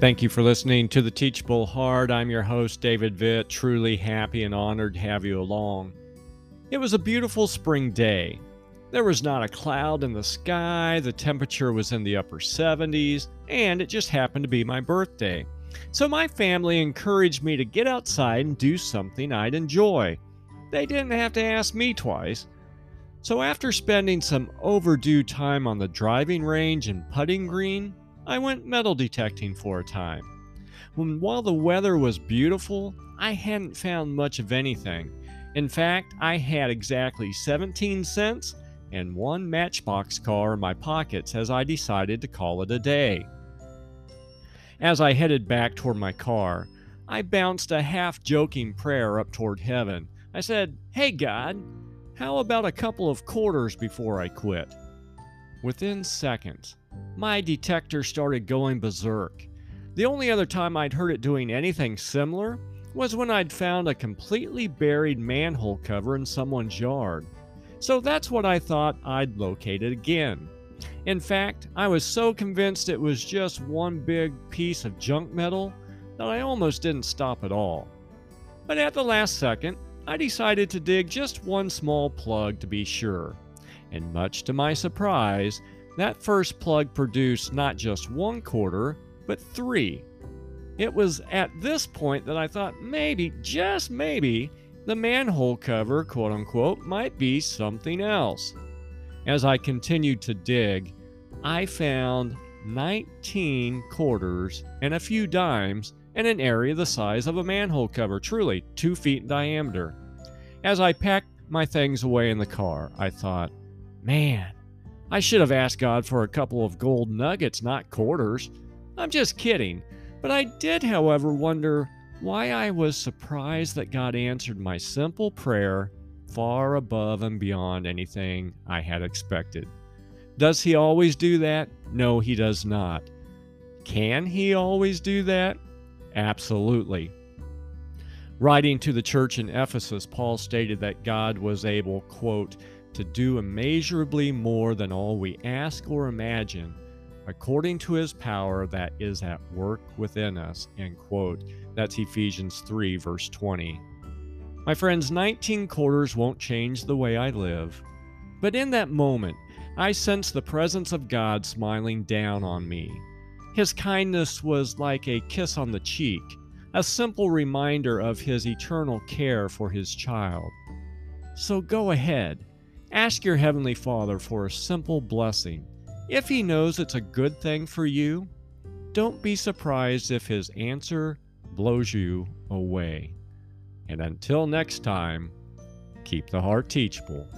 Thank you for listening to the Teachable Heart. I'm your host, David Vitt. Truly happy and honored to have you along. It was a beautiful spring day. There was not a cloud in the sky, the temperature was in the upper 70s, and it just happened to be my birthday. So my family encouraged me to get outside and do something I'd enjoy. They didn't have to ask me twice. So after spending some overdue time on the driving range and putting green, I went metal detecting for a time. When while the weather was beautiful, I hadn't found much of anything. In fact, I had exactly 17 cents and one Matchbox car in my pockets as I decided to call it a day. As I headed back toward my car, I bounced a half joking prayer up toward heaven. I said, Hey God, how about a couple of quarters before I quit? Within seconds, my detector started going berserk. The only other time I'd heard it doing anything similar was when I'd found a completely buried manhole cover in someone's yard. So that's what I thought I'd located again. In fact, I was so convinced it was just one big piece of junk metal that I almost didn't stop at all. But at the last second, I decided to dig just one small plug to be sure. And much to my surprise, that first plug produced not just one quarter, but three. It was at this point that I thought maybe, just maybe, the manhole cover, quote unquote, might be something else. As I continued to dig, I found 19 quarters and a few dimes in an area the size of a manhole cover, truly two feet in diameter. As I packed my things away in the car, I thought, man, I should have asked God for a couple of gold nuggets, not quarters. I'm just kidding. But I did, however, wonder why I was surprised that God answered my simple prayer far above and beyond anything I had expected. Does He always do that? No, He does not. Can He always do that? Absolutely. Writing to the church in Ephesus, Paul stated that God was able, quote, to do immeasurably more than all we ask or imagine, according to his power that is at work within us. End quote. That's Ephesians 3, verse 20. My friends, 19 quarters won't change the way I live. But in that moment, I sensed the presence of God smiling down on me. His kindness was like a kiss on the cheek, a simple reminder of his eternal care for his child. So go ahead, Ask your Heavenly Father for a simple blessing. If He knows it's a good thing for you, don't be surprised if His answer blows you away. And until next time, keep the heart teachable.